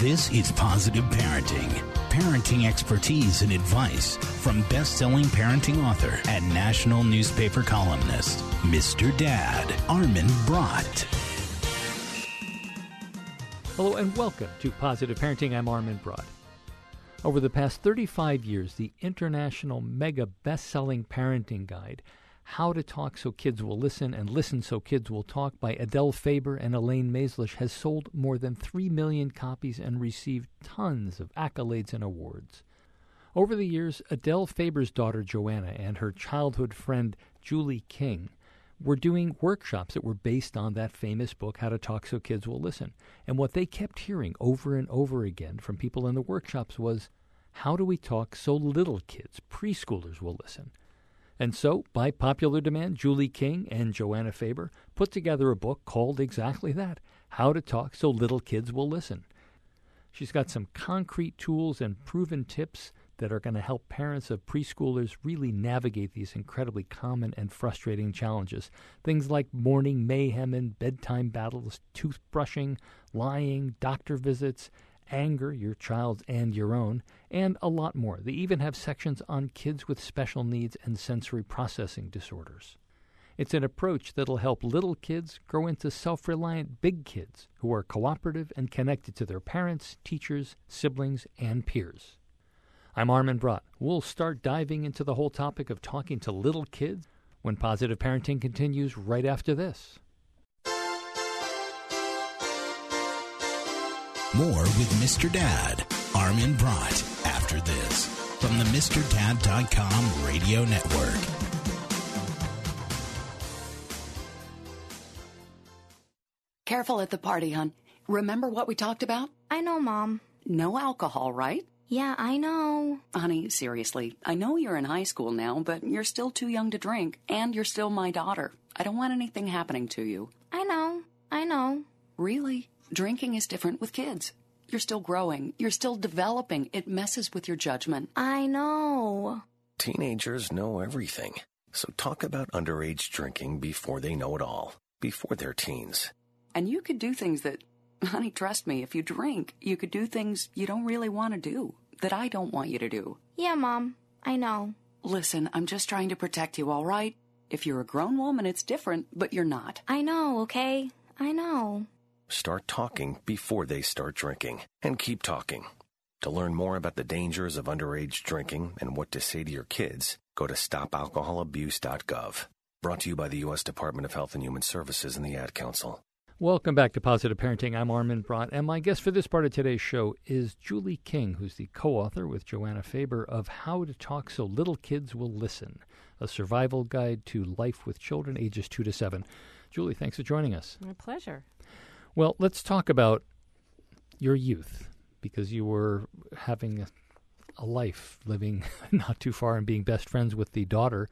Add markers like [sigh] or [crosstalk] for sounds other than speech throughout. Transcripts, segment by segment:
This is Positive Parenting. Parenting expertise and advice from best-selling parenting author and national newspaper columnist, Mr. Dad, Armin Brott. Hello and welcome to Positive Parenting. I'm Armin Brott. Over the past 35 years, the international mega best-selling parenting guide how to Talk So Kids Will Listen and Listen So Kids Will Talk by Adele Faber and Elaine Mazlish has sold more than 3 million copies and received tons of accolades and awards. Over the years, Adele Faber's daughter Joanna and her childhood friend Julie King were doing workshops that were based on that famous book, How to Talk So Kids Will Listen. And what they kept hearing over and over again from people in the workshops was, How do we talk so little kids, preschoolers, will listen? And so, by popular demand, Julie King and Joanna Faber put together a book called exactly that How to Talk So Little Kids Will Listen. She's got some concrete tools and proven tips that are going to help parents of preschoolers really navigate these incredibly common and frustrating challenges. Things like morning mayhem and bedtime battles, toothbrushing, lying, doctor visits, anger, your child's and your own, and a lot more. They even have sections on kids with special needs and sensory processing disorders. It's an approach that'll help little kids grow into self reliant big kids who are cooperative and connected to their parents, teachers, siblings, and peers. I'm Armin Brott. We'll start diving into the whole topic of talking to little kids when positive parenting continues right after this. More with Mr. Dad, Armin Brott, after this from the MrDad.com radio network. Careful at the party, hon. Remember what we talked about? I know, Mom. No alcohol, right? Yeah, I know. Honey, seriously, I know you're in high school now, but you're still too young to drink, and you're still my daughter. I don't want anything happening to you. I know. I know. Really? Drinking is different with kids. You're still growing. You're still developing. It messes with your judgment. I know. Teenagers know everything. So talk about underage drinking before they know it all, before they're teens. And you could do things that, [laughs] honey, trust me, if you drink, you could do things you don't really want to do, that I don't want you to do. Yeah, Mom. I know. Listen, I'm just trying to protect you, all right? If you're a grown woman, it's different, but you're not. I know, okay? I know. Start talking before they start drinking, and keep talking. To learn more about the dangers of underage drinking and what to say to your kids, go to stopalcoholabuse.gov. Brought to you by the U.S. Department of Health and Human Services and the Ad Council. Welcome back to Positive Parenting. I'm Armin Brott, and my guest for this part of today's show is Julie King, who's the co author with Joanna Faber of How to Talk So Little Kids Will Listen, a survival guide to life with children ages two to seven. Julie, thanks for joining us. My pleasure. Well, let's talk about your youth because you were having a, a life living [laughs] not too far and being best friends with the daughter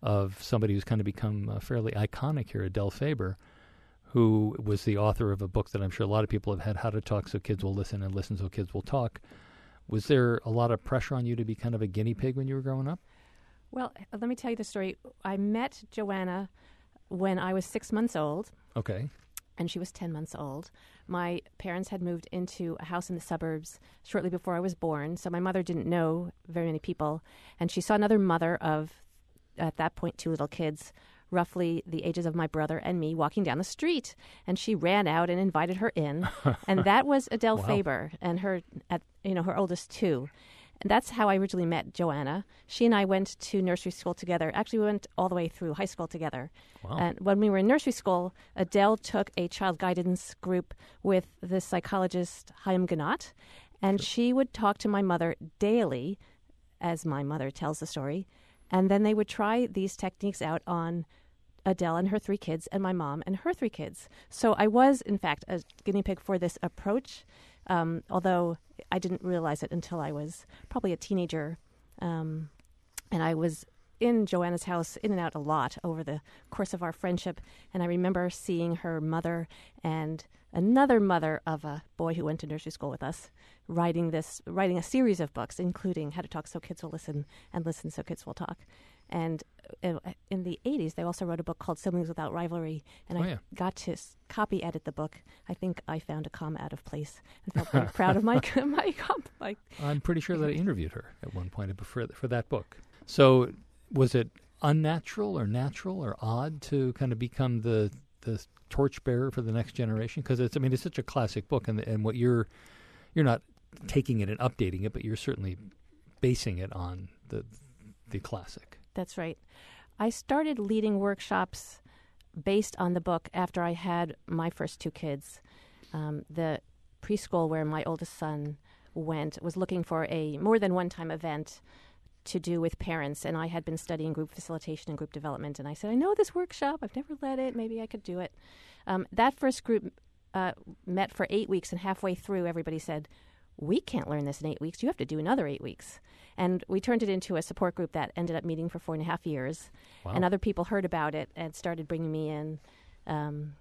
of somebody who's kind of become uh, fairly iconic here, Adele Faber, who was the author of a book that I'm sure a lot of people have had, How to Talk So Kids Will Listen and Listen So Kids Will Talk. Was there a lot of pressure on you to be kind of a guinea pig when you were growing up? Well, let me tell you the story. I met Joanna when I was six months old. Okay and she was 10 months old. My parents had moved into a house in the suburbs shortly before I was born, so my mother didn't know very many people. And she saw another mother of, at that point, two little kids, roughly the ages of my brother and me, walking down the street. And she ran out and invited her in. [laughs] and that was Adele wow. Faber and her, at, you know, her oldest two. And that's how I originally met Joanna. She and I went to nursery school together. Actually, we went all the way through high school together. Wow. And when we were in nursery school, Adele took a child guidance group with the psychologist Haim Ginott, and she would talk to my mother daily, as my mother tells the story, and then they would try these techniques out on Adele and her three kids, and my mom and her three kids. So I was, in fact, a guinea pig for this approach, um, although I didn't realize it until I was probably a teenager. Um, and I was in Joanna's house in and out a lot over the course of our friendship. And I remember seeing her mother and another mother of a boy who went to nursery school with us writing this writing a series of books including how to talk so kids will listen and listen so kids will talk And uh, in the 80s, they also wrote a book called Siblings Without Rivalry, and Oh, I yeah. got to copy edit the book. I think I found a comma out of place and felt [laughs] very proud of my [laughs] my, my I'm pretty sure that I interviewed her at one point for for that book. So was it unnatural or natural or odd to kind of become the the torchbearer for the next generation? Because it's I mean it's such a classic book, and and what you're you're not taking it and updating it, but you're certainly basing it on the the classic. That's right. I started leading workshops based on the book after I had my first two kids. Um, the preschool where my oldest son went was looking for a more than one time event to do with parents, and I had been studying group facilitation and group development. And I said, I know this workshop, I've never led it, maybe I could do it. Um, that first group uh, met for eight weeks, and halfway through, everybody said, we can't learn this in eight weeks. You have to do another eight weeks. And we turned it into a support group that ended up meeting for four and a half years. Wow. And other people heard about it and started bringing me in um,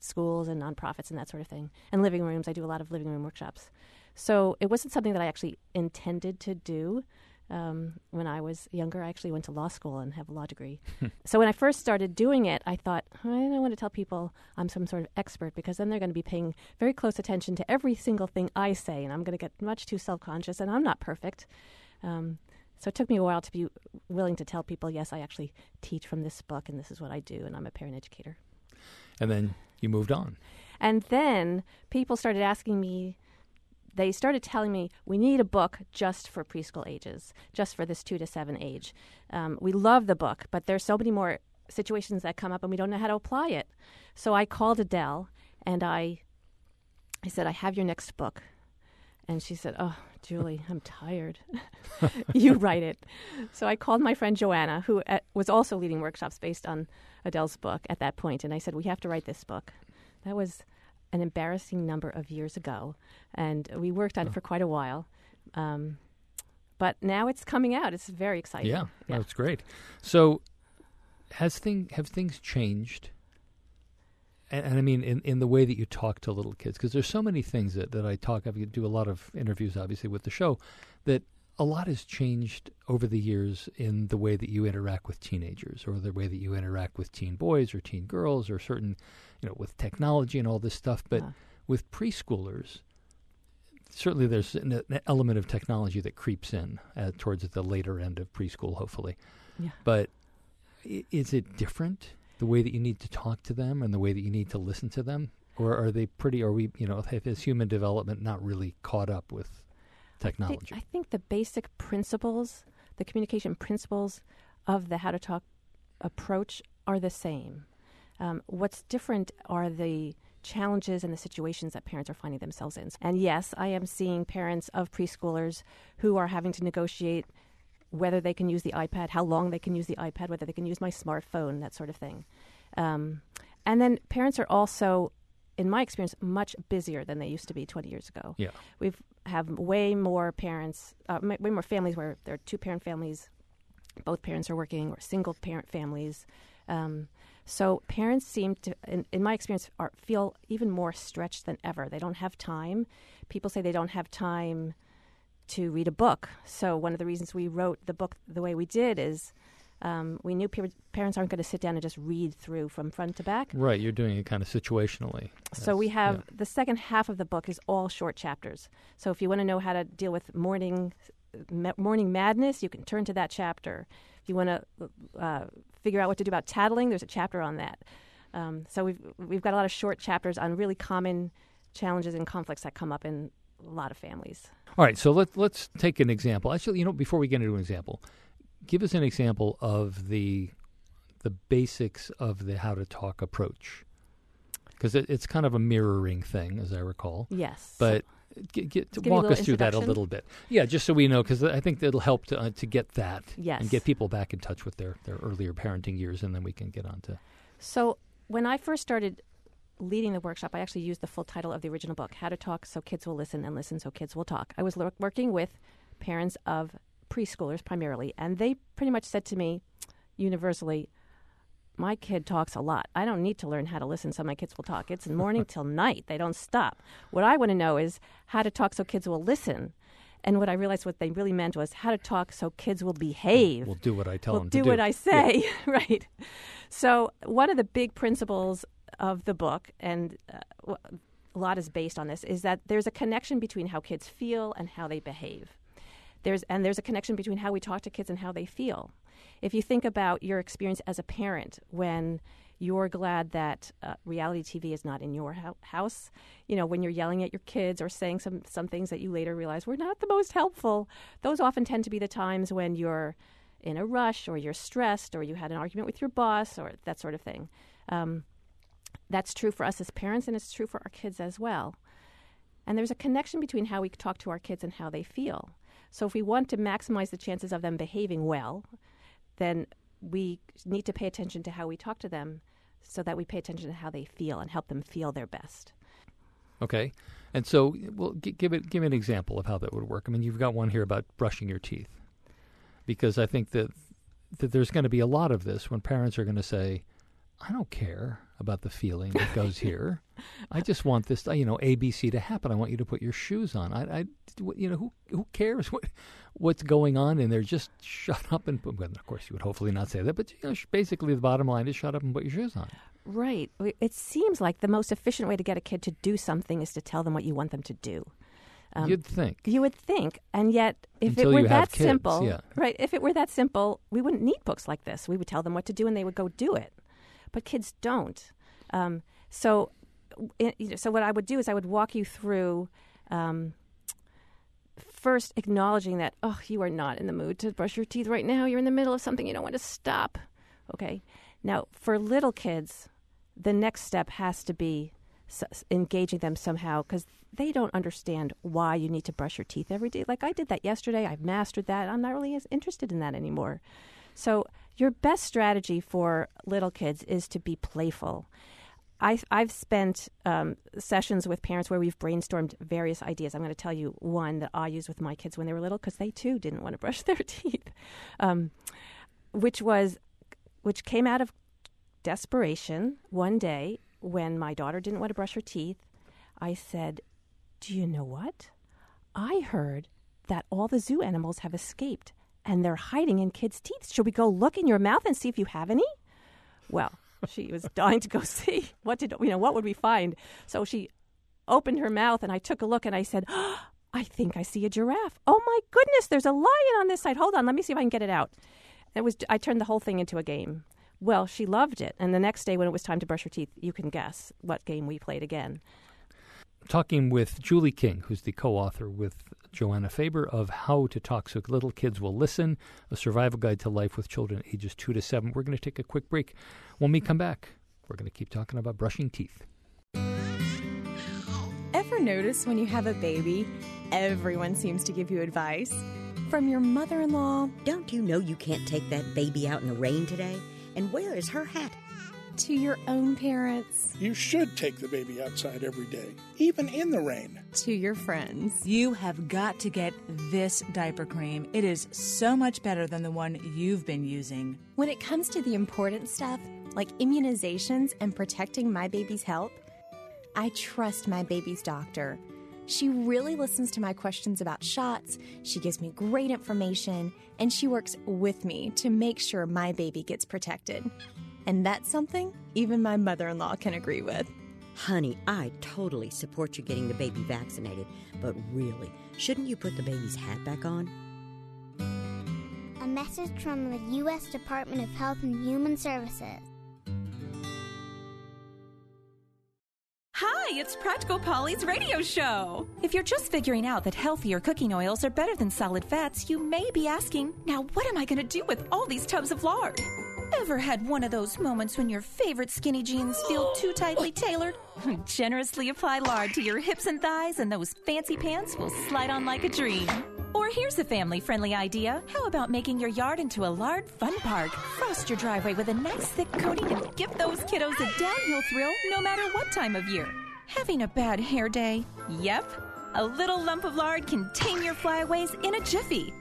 schools and nonprofits and that sort of thing. And living rooms. I do a lot of living room workshops. So it wasn't something that I actually intended to do. Um, when I was younger, I actually went to law school and have a law degree. [laughs] so when I first started doing it, I thought, I don't want to tell people I'm some sort of expert because then they're going to be paying very close attention to every single thing I say, and I'm going to get much too self conscious, and I'm not perfect. Um, so it took me a while to be willing to tell people, yes, I actually teach from this book, and this is what I do, and I'm a parent educator. And then you moved on. And then people started asking me, they started telling me, we need a book just for preschool ages, just for this two to seven age. Um, we love the book, but there's so many more situations that come up and we don't know how to apply it. So I called Adele and I, I said, I have your next book. And she said, Oh, Julie, I'm tired. [laughs] you write it. So I called my friend Joanna, who uh, was also leading workshops based on Adele's book at that point, and I said, We have to write this book. That was an embarrassing number of years ago, and we worked on it for quite a while. Um, but now it's coming out. It's very exciting. Yeah, that's great. So, has thing have things changed? And, and I mean, in, in the way that you talk to little kids, because there's so many things that, that I talk. I do a lot of interviews, obviously, with the show. That a lot has changed over the years in the way that you interact with teenagers, or the way that you interact with teen boys or teen girls, or certain, you know, with technology and all this stuff. But Uh. with preschoolers, certainly there's an, an element of technology that creeps in uh, towards the later end of preschool, hopefully. Yeah. But i- is it different the way that you need to talk to them and the way that you need to listen to them, or are they pretty? Are we, you know, is human development not really caught up with I think- technology? I think the basic principles, the communication principles of the How to Talk approach are the same. Um, what's different are the challenges and the situations that parents are finding themselves in. And yes, I am seeing parents of preschoolers who are having to negotiate whether they can use the iPad, how long they can use the iPad, whether they can use my smartphone, that sort of thing. Um, and then parents are also, in my experience, much busier than they used to be 20 years ago. yeah. We've have way more parents, uh, way more families where there are two parent families, both parents are working, or single parent families. Um, so parents seem to, in, in my experience, are, feel even more stretched than ever. They don't have time. People say they don't have time to read a book. So one of the reasons we wrote the book the way we did is um, we knew pe- parents aren't going to sit down and just read through from front to back. Right, you're doing it kind of situationally. So we have yeah. the second half of the book is all short chapters. So if you want to know how to deal with morning morning madness, you can turn to that chapter. If you want to uh, figure out what to do about tattling, there's a chapter on that. Um, so we've we've got a lot of short chapters on really common challenges and conflicts that come up in a lot of families. All right, so let's let's take an example. Actually, you know, before we get into an example, give us an example of the the basics of the how to talk approach, because it, it's kind of a mirroring thing, as I recall. Yes, But get, get, Let's give you a walk us through that a little bit, yeah, just so we know, because I think it'll help to uh, to get that Yes. and get people back in touch with their their earlier parenting years, and then we can get on to So when I first started leading the workshop, I actually used the full title of the original book, How to Talk So Kids Will Listen and Listen So Kids Will Talk. I was lo- working with parents of preschoolers primarily, and they pretty much said to me universally, my kid talks a lot. I don't need to learn how to listen so my kids will talk. It's [laughs] morning till night. They don't stop. What I want to know is how to talk so kids will listen. And what I realized what they really meant was how to talk so kids will behave. We'll do what I tell will them do to do. Do what I say, [laughs] right? So one of the big principles of the book, and uh, a lot is based on this, is that there's a connection between how kids feel and how they behave. There's and there's a connection between how we talk to kids and how they feel. If you think about your experience as a parent when you're glad that uh, reality TV is not in your ho- house. You know, when you're yelling at your kids or saying some some things that you later realize were not the most helpful. Those often tend to be the times when you're in a rush or you're stressed or you had an argument with your boss or that sort of thing. Um, that's true for us as parents and it's true for our kids as well. And there's a connection between how we talk to our kids and how they feel. So if we want to maximize the chances of them behaving well, then we need to pay attention to how we talk to them so that we pay attention to how they feel and help them feel their best. Okay, and so well, g- give it give me an example of how that would work. I mean, you've got one here about brushing your teeth, because I think that that there's going to be a lot of this when parents are going to say, "I don't care about the feeling that goes here. I just want this, you know, ABC to happen. I want you to put your shoes on. I, I you know, who who cares [laughs] what what's going on in there? Just shut up and put. Well, of course, you would hopefully not say that, but you know, basically, the bottom line is shut up and put your shoes on. Right. It seems like the most efficient way to get a kid to do something is to tell them what you want them to do. Um, You'd think. You would think. And yet, if Until it were that kids, simple, yeah. right, if it were that simple, we wouldn't need books like this. We would tell them what to do and they would go do it. But kids don't. Um, so, it, so what I would do is I would walk you through um, first acknowledging that, oh, you are not in the mood to brush your teeth right now. You're in the middle of something you don't want to stop. Okay. Now, for little kids, the next step has to be engaging them somehow because they don't understand why you need to brush your teeth every day. Like I did that yesterday, I've mastered that. I'm not really as interested in that anymore. So, your best strategy for little kids is to be playful. I, have spent um, sessions with parents where we've brainstormed various ideas. I'm going to tell you one that I used with my kids when they were little because they too didn't want to brush [laughs] their teeth, um, which was which came out of desperation one day when my daughter didn't want to brush her teeth, I said, Do you know what? I heard that all the zoo animals have escaped and they're hiding in kids' teeth. Should we go look in your mouth and see if you have any? Well, she was dying to go [laughs] see what did you know what would we find. So she opened her mouth and I took a look and I said, oh, [gasps] I think I see a giraffe. Oh my goodness, there's a lion on this side. Hold on, let me see if I can get it out. It was I turned the whole thing into a game. Well, she loved it. And the next day, when it was time to brush her teeth, you can guess what game we played again. Talking with Julie King, who's the co author with Joanna Faber of How to Talk So Little Kids Will Listen, a survival guide to life with children ages 2 to 7. We're going to take a quick break. When we come back, we're going to keep talking about brushing teeth. Ever notice when you have a baby, everyone seems to give you advice? From your mother in law. Don't you know you can't take that baby out in the rain today? And where is her hat? To your own parents. You should take the baby outside every day, even in the rain. To your friends. You have got to get this diaper cream. It is so much better than the one you've been using. When it comes to the important stuff, like immunizations and protecting my baby's health, I trust my baby's doctor. She really listens to my questions about shots, she gives me great information, and she works with me to make sure my baby gets protected. And that's something even my mother in law can agree with. Honey, I totally support you getting the baby vaccinated, but really, shouldn't you put the baby's hat back on? A message from the U.S. Department of Health and Human Services. Hi, it's Practical Polly's radio show. If you're just figuring out that healthier cooking oils are better than solid fats, you may be asking, now what am I going to do with all these tubs of lard? Ever had one of those moments when your favorite skinny jeans feel too tightly tailored? [laughs] Generously apply lard to your hips and thighs, and those fancy pants will slide on like a dream. Or here's a family friendly idea. How about making your yard into a lard fun park? Frost your driveway with a nice thick coating and give those kiddos a downhill thrill no matter what time of year. Having a bad hair day? Yep. A little lump of lard can tame your flyaways in a jiffy.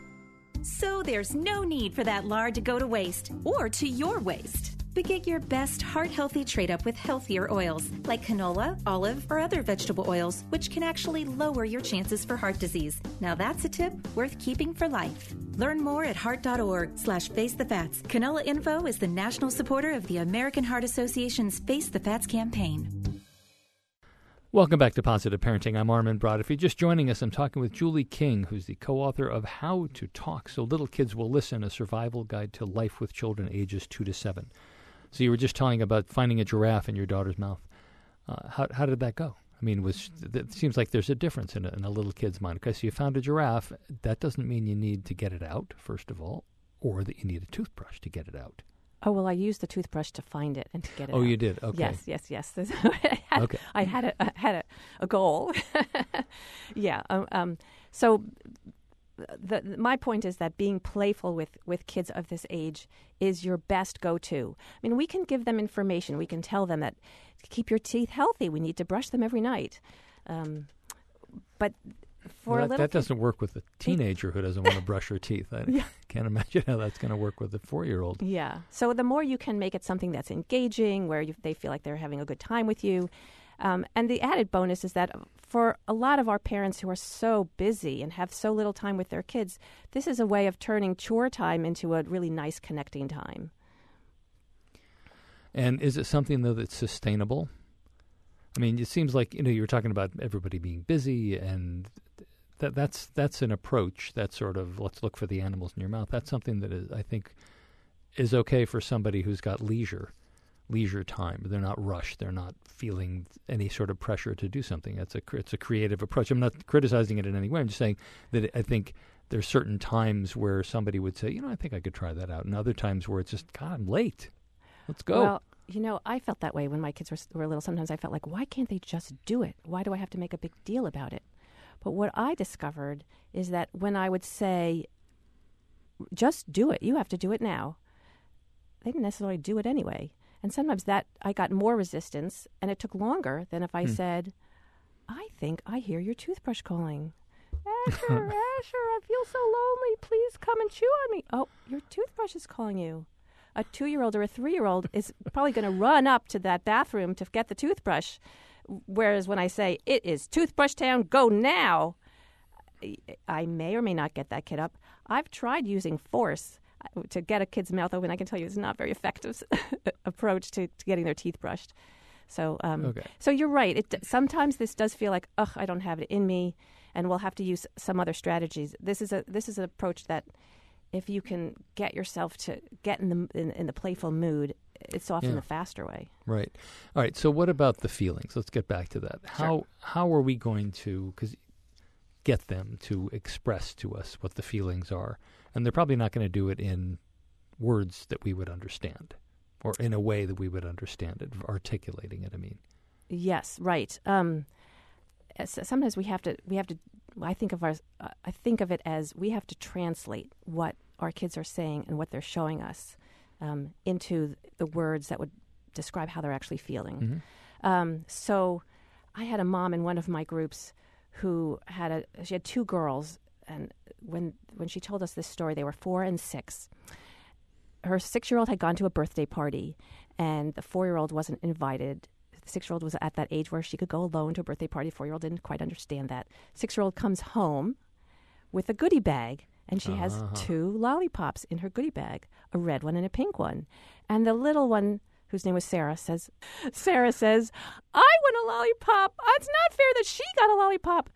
So there's no need for that lard to go to waste or to your waste. but get your best heart healthy trade up with healthier oils like canola, olive, or other vegetable oils, which can actually lower your chances for heart disease. Now that's a tip worth keeping for life. Learn more at heart.org slash face the fats. Canola Info is the national supporter of the American Heart Association's Face the Fats campaign. Welcome back to Positive Parenting. I'm Armin Brott. If you're just joining us, I'm talking with Julie King, who's the co author of How to Talk So Little Kids Will Listen A Survival Guide to Life with Children Ages 2 to 7. So you were just telling about finding a giraffe in your daughter's mouth. Uh, how, how did that go? I mean, was it seems like there's a difference in a, in a little kid's mind. Okay, so you found a giraffe. That doesn't mean you need to get it out, first of all, or that you need a toothbrush to get it out. Oh well, I used the toothbrush to find it and to get it. Oh, out. you did. Okay. Yes, yes, yes. [laughs] I had, okay. I had a, I had a, a goal. [laughs] yeah. Um, um, so, the, my point is that being playful with with kids of this age is your best go to. I mean, we can give them information. We can tell them that to keep your teeth healthy. We need to brush them every night. Um, but for well, that, that doesn't work with a [laughs] teenager who doesn't want to brush her teeth. I Yeah. [laughs] can't imagine how that's going to work with a four-year-old. Yeah. So the more you can make it something that's engaging, where you, they feel like they're having a good time with you. Um, and the added bonus is that for a lot of our parents who are so busy and have so little time with their kids, this is a way of turning chore time into a really nice connecting time. And is it something though that's sustainable? I mean, it seems like you know you were talking about everybody being busy, and that that's that's an approach. That sort of let's look for the animals in your mouth. That's something that is, I think, is okay for somebody who's got leisure, leisure time. They're not rushed. They're not feeling any sort of pressure to do something. It's a it's a creative approach. I'm not criticizing it in any way. I'm just saying that I think there's certain times where somebody would say, you know, I think I could try that out, and other times where it's just, God, I'm late. Let's go. Well, you know, I felt that way when my kids were, were little. Sometimes I felt like, why can't they just do it? Why do I have to make a big deal about it? But what I discovered is that when I would say, just do it, you have to do it now, they didn't necessarily do it anyway. And sometimes that I got more resistance and it took longer than if I Hmm. said, I think I hear your toothbrush calling. [laughs] Asher, Asher, I feel so lonely. Please come and chew on me. Oh, your toothbrush is calling you. A two year old or a three year old is probably going to run up to that bathroom to get the toothbrush. Whereas when I say, it is toothbrush town, go now, I may or may not get that kid up. I've tried using force uh, to get a kid's mouth open. I can tell you it's not a very effective [laughs] approach to, to getting their teeth brushed. So, um, Okay. so you're right. It sometimes this does feel like, ugh, I don't have it in me, and we'll have to use some other strategies. This is a this is an approach that, if you can get yourself to get in the in, in the playful mood, it's often Yeah. the faster way. Right. All right. So what about the feelings? Let's get back to that. How how are we going to cause get them to express to us what the feelings are? And they're probably not going to do it in words that we would understand or in a way that we would understand it, articulating it, I mean. Yes, right. Um, sometimes we have to. We have to. I think of ours. Uh, I think of it as we have to translate what our kids are saying and what they're showing us um, into the words that would describe how they're actually feeling. Um, so, I had a mom in one of my groups who had a. She had two girls, and when when she told us this story, they were four and six her six year old had gone to a birthday party and the four year old wasn't invited. The six year old was at that age where she could go alone to a birthday party. Four year old didn't quite understand that. Six year old comes home with a goodie bag and she has Uh-huh. two lollipops in her goodie bag a red one and a pink one. And the little one, whose name was Sarah, says, Sarah says, I want a lollipop. It's not fair that she got a lollipop.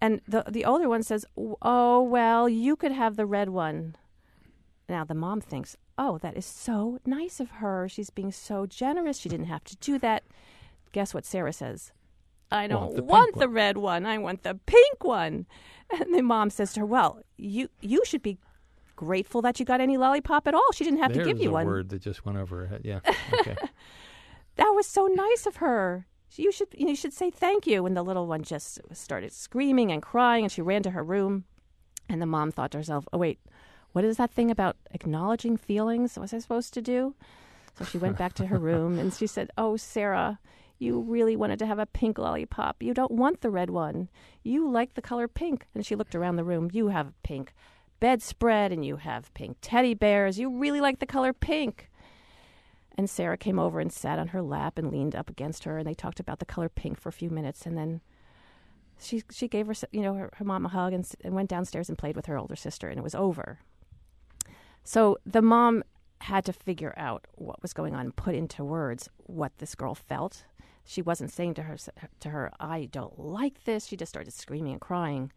And the, the older one says, Oh, well, you could have the red one. Now the mom thinks, oh, that is so nice of her. She's being so generous. She didn't have to do that. Guess what Sarah says? I don't Want the want the one." red one. I want the pink one. And the mom says to her, well, you you should be grateful that you got any lollipop at all. She didn't have There's to give you a one. word that just went over her head. Yeah. [laughs] Okay. That was so nice of her. You should you should say thank you. And the little one just started screaming and crying, and she ran to her room. And the mom thought to herself, "Oh wait, what is that thing about acknowledging feelings? What was I supposed to do?" So she went back to her [laughs] room and she said, "Oh, Sarah, you really wanted to have a pink lollipop. You don't want the red one. You like the color pink." And she looked around the room. "You have pink bedspread and you have pink teddy bears. You really like the color pink." And Sarah came over and sat on her lap and leaned up against her, and they talked about the color pink for a few minutes, and then she she gave her you know her, her mom a hug and, and went downstairs and played with her older sister, and it was over. So the mom had to figure out what was going on and put into words what this girl felt. She wasn't saying to her to her, "I don't like this." She just started screaming and crying.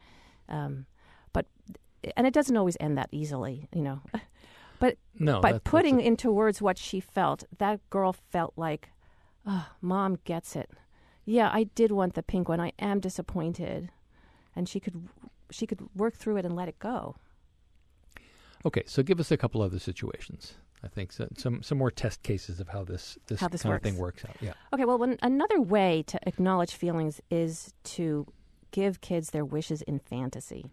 Um, but and it doesn't always end that easily, you know. [laughs] but no, by that, putting a... into words what she felt, that girl felt like, oh, "Mom gets it." Yeah, I did want the pink one. I am disappointed, and she could she could work through it and let it go. Okay, so give us a couple other situations. I think so, some some more test cases of how this this, how this kind works. of thing works out. Yeah. Okay. Well, when, another way to acknowledge feelings is to give kids their wishes in fantasy.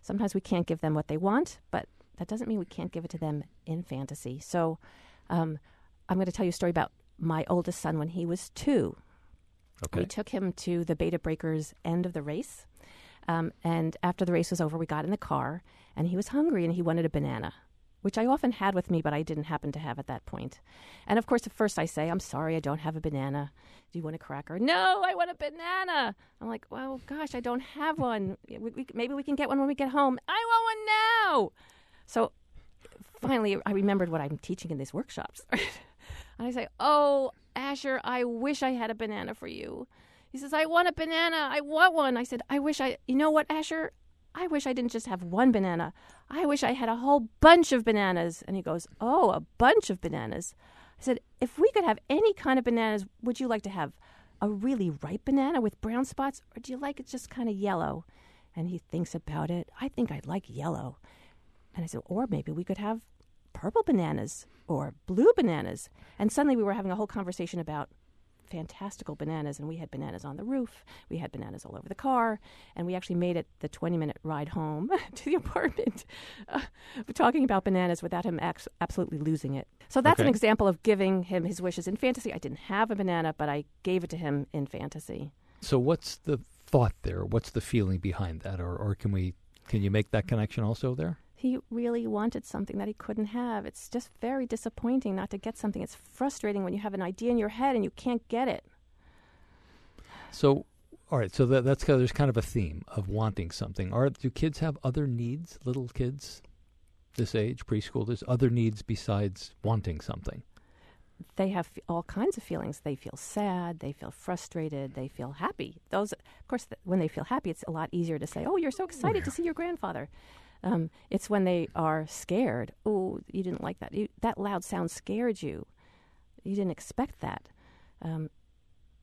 Sometimes we can't give them what they want, but that doesn't mean we can't give it to them in fantasy. So, um, I'm going to tell you a story about my oldest son when he was two. Okay. We took him to the Bay to Breakers end of the race. Um, and after the race was over, we got in the car, and he was hungry and he wanted a banana, which I often had with me, but I didn't happen to have at that point. And of course, at first I say, I'm sorry, I don't have a banana. Do you want a cracker? No, I want a banana. I'm like, well, gosh, I don't have one. Maybe we can get one when we get home. I want one now. So finally, I remembered what I'm teaching in these workshops. [laughs] and I say, oh, Asher, I wish I had a banana for you. He says, I want a banana. I want one. I said, I wish I, you know what, Asher? I wish I didn't just have one banana. I wish I had a whole bunch of bananas. And he goes, Oh, a bunch of bananas. I said, If we could have any kind of bananas, would you like to have a really ripe banana with brown spots, or do you like it just kind of yellow? And he thinks about it. I think I'd like yellow. And I said, Or maybe we could have purple bananas or blue bananas. And suddenly we were having a whole conversation about fantastical bananas, and we had bananas on the roof. We had bananas all over the car, and we actually made it the 20 minute ride home [laughs] to the apartment, uh, talking about bananas without him ex- absolutely losing it. So that's Okay. an example of giving him his wishes in fantasy. I didn't have a banana, but I gave it to him in fantasy. So what's the thought there? What's the feeling behind that, or or can we can you make that connection also there? He really wanted something that he couldn't have. It's just very disappointing not to get something. It's frustrating when you have an idea in your head and you can't get it. So, all right. So that, that's kind of, there's kind of a theme of wanting something. Are do kids have other needs? Little kids, this age, preschool, there's other needs besides wanting something. they have f- all kinds of feelings. They feel sad, they feel frustrated, they feel happy. Those, of course, th- when they feel happy, it's a lot easier to say, "Oh, you're so excited to [laughs] see your grandfather." Um, it's when they are scared. Oh, you didn't like that. You, that loud sound scared you. You didn't expect that. Um,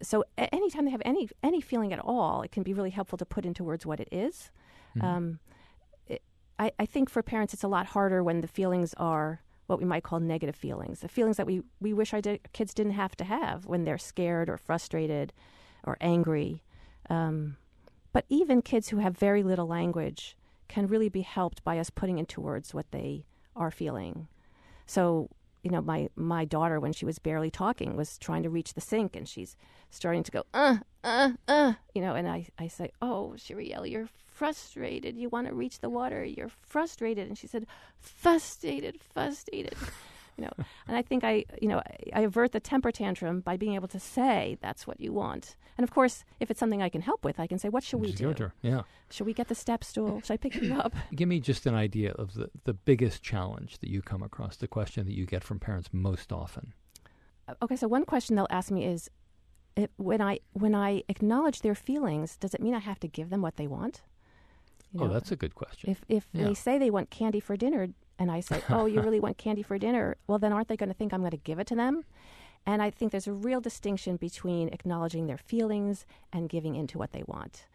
so, a- anytime they have any any feeling at all, it can be really helpful to put into words what it is. Mhm. Um, it, I, I think for parents, it's a lot harder when the feelings are what we might call negative feelings, the feelings that we, we wish our di- kids didn't have to have when they're scared or frustrated or angry. Um, but even kids who have very little language can really be helped by us putting into words what they are feeling. So, you know, my, my daughter, when she was barely talking, was trying to reach the sink and she's starting to go, uh, uh, uh, you know, and I, I say, oh, Shiriel, you're frustrated. You want to reach the water. You're frustrated. And she said, frustrated, frustrated. You know, [laughs] and I think I, you know, I, I avert the temper tantrum by being able to say that's what you want. And of course, if it's something I can help with, I can say, what should we Just do? her. Yeah. Should we get the step stool? Should I pick you up? [coughs] Give me just an idea of the, the biggest challenge that you come across, the question that you get from parents most often. Uh, okay, so one question they'll ask me is, if, when I when I acknowledge their feelings, does it mean I have to give them what they want? You oh, know, that's a good question. If if Yeah. they say they want candy for dinner, and I say, [laughs] "Oh, you really want candy for dinner?" Well, then aren't they going to think I'm going to give it to them? And I think there's a real distinction between acknowledging their feelings and giving into what they want,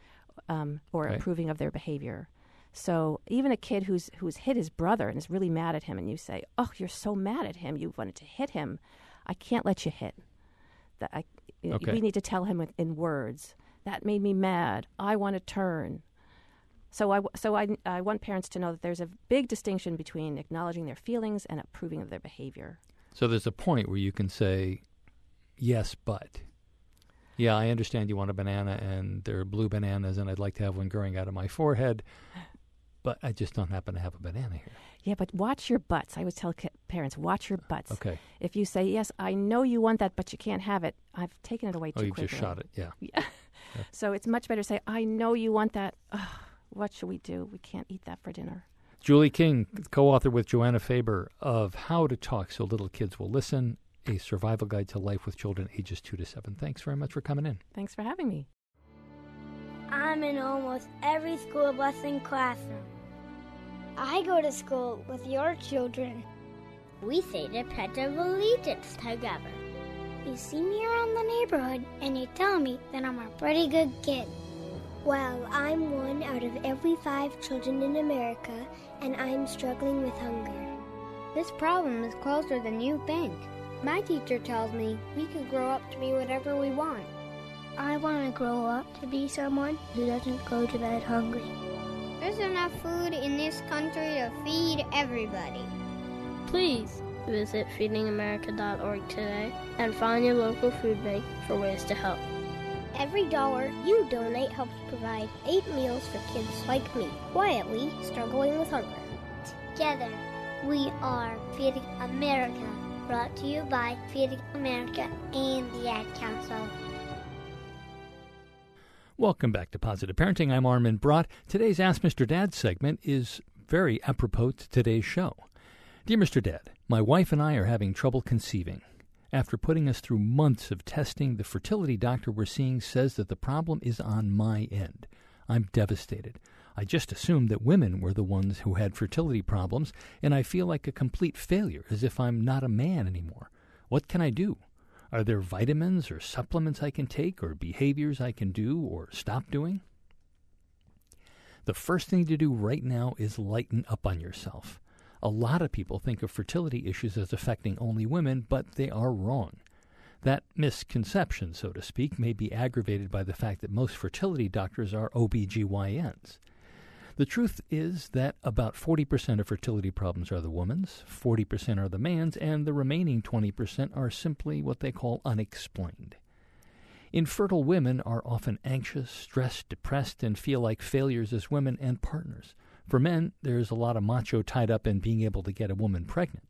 um, or Right. approving of their behavior. So even a kid who's who's hit his brother and is really mad at him, and you say, "Oh, you're so mad at him. You wanted to hit him." I can't let you hit. That I, Okay. we need to tell him with, in words. That made me mad. I want to turn. So I, so I, I want parents to know that there's a big distinction between acknowledging their feelings and approving of their behavior. So there's a point where you can say, yes, but. Yeah, I understand you want a banana and there are blue bananas and I'd like to have one growing out of my forehead. but I just don't happen to have a banana here. Yeah, but watch your butts. I always tell parents, watch your butts. Okay. If you say, yes, I know you want that, but you can't have it, I've taken it away Oh, too you quickly. just shot it. Yeah. [laughs] Yeah. so it's much better to say, I know you want that. Ugh, what should we do? We can't eat that for dinner. Julie King, co author with Joanna Faber of How to Talk So Little Kids Will Listen, a survival guide to life with children ages two to seven. Thanks very much for coming in. Thanks for having me. I'm in almost every school busing classroom. I go to school with your children. We say the Pledge of Allegiance together. You see me around the neighborhood and you tell me that I'm a pretty good kid. Well, I'm one out of every five children in America, and I'm struggling with hunger. This problem is closer than you think. My teacher tells me we can grow up to be whatever we want. I want to grow up to be someone who doesn't go to bed hungry. There's enough food in this country to feed everybody. Please visit feedingamerica.org today and find your local food bank for ways to help. Every dollar you donate helps provide eight meals for kids like me, quietly struggling with hunger. Together, we are Feeding America, brought to you by Feeding America and the Ad Council. Welcome back to Positive Parenting. I'm Armin Brott. Today's Ask Mr. Dad segment is very apropos to today's show. Dear Mr. Dad, my wife and I are having trouble conceiving. After putting us through months of testing, the fertility doctor we're seeing says that the problem is on my end. I'm devastated. I just assumed that women were the ones who had fertility problems, and I feel like a complete failure, as if I'm not a man anymore. What can I do? Are there vitamins or supplements I can take, or behaviors I can do or stop doing? The first thing to do right now is lighten up on yourself. A lot of people think of fertility issues as affecting only women, but they are wrong. That misconception, so to speak, may be aggravated by the fact that most fertility doctors are OBGYNs. The truth is that about 40% of fertility problems are the woman's, 40% are the man's, and the remaining 20% are simply what they call unexplained. Infertile women are often anxious, stressed, depressed, and feel like failures as women and partners. For men, there's a lot of macho tied up in being able to get a woman pregnant.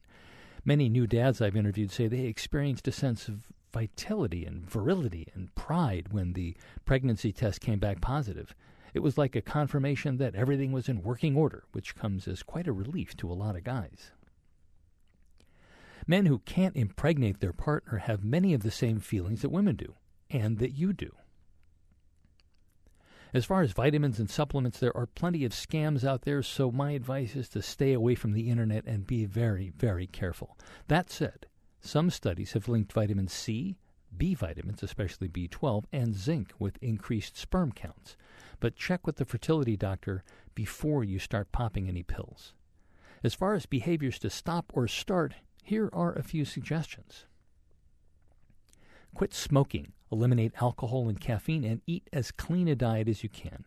Many new dads I've interviewed say they experienced a sense of vitality and virility and pride when the pregnancy test came back positive. It was like a confirmation that everything was in working order, which comes as quite a relief to a lot of guys. Men who can't impregnate their partner have many of the same feelings that women do, and that you do. As far as vitamins and supplements, there are plenty of scams out there, so my advice is to stay away from the internet and be very, very careful. That said, some studies have linked vitamin C, B vitamins, especially B12, and zinc with increased sperm counts. But check with the fertility doctor before you start popping any pills. As far as behaviors to stop or start, here are a few suggestions. Quit smoking, eliminate alcohol and caffeine, and eat as clean a diet as you can.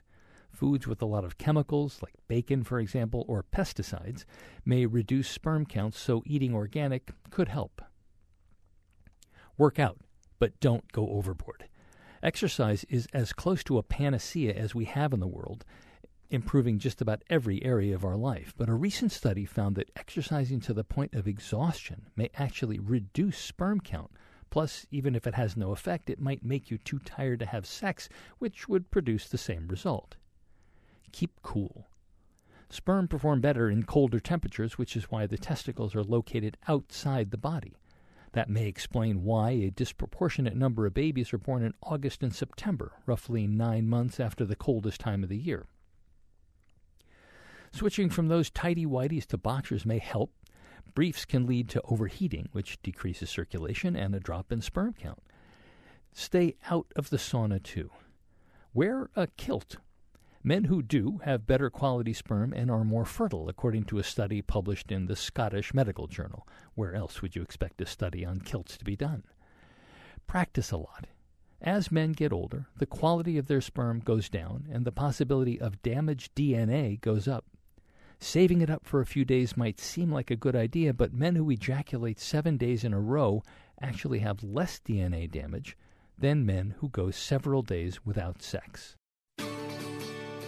Foods with a lot of chemicals, like bacon, for example, or pesticides, may reduce sperm counts, so eating organic could help. Work out, but don't go overboard. Exercise is as close to a panacea as we have in the world, improving just about every area of our life. But a recent study found that exercising to the point of exhaustion may actually reduce sperm count. Plus, even if it has no effect, it might make you too tired to have sex, which would produce the same result. Keep cool. Sperm perform better in colder temperatures, which is why the testicles are located outside the body. That may explain why a disproportionate number of babies are born in August and September, roughly nine months after the coldest time of the year. Switching from those tidy whities to boxers may help. Briefs can lead to overheating, which decreases circulation and a drop in sperm count. Stay out of the sauna, too. Wear a kilt. Men who do have better quality sperm and are more fertile, according to a study published in the Scottish Medical Journal. Where else would you expect a study on kilts to be done? Practice a lot. As men get older, the quality of their sperm goes down and the possibility of damaged DNA goes up. Saving it up for a few days might seem like a good idea, but men who ejaculate seven days in a row actually have less DNA damage than men who go several days without sex.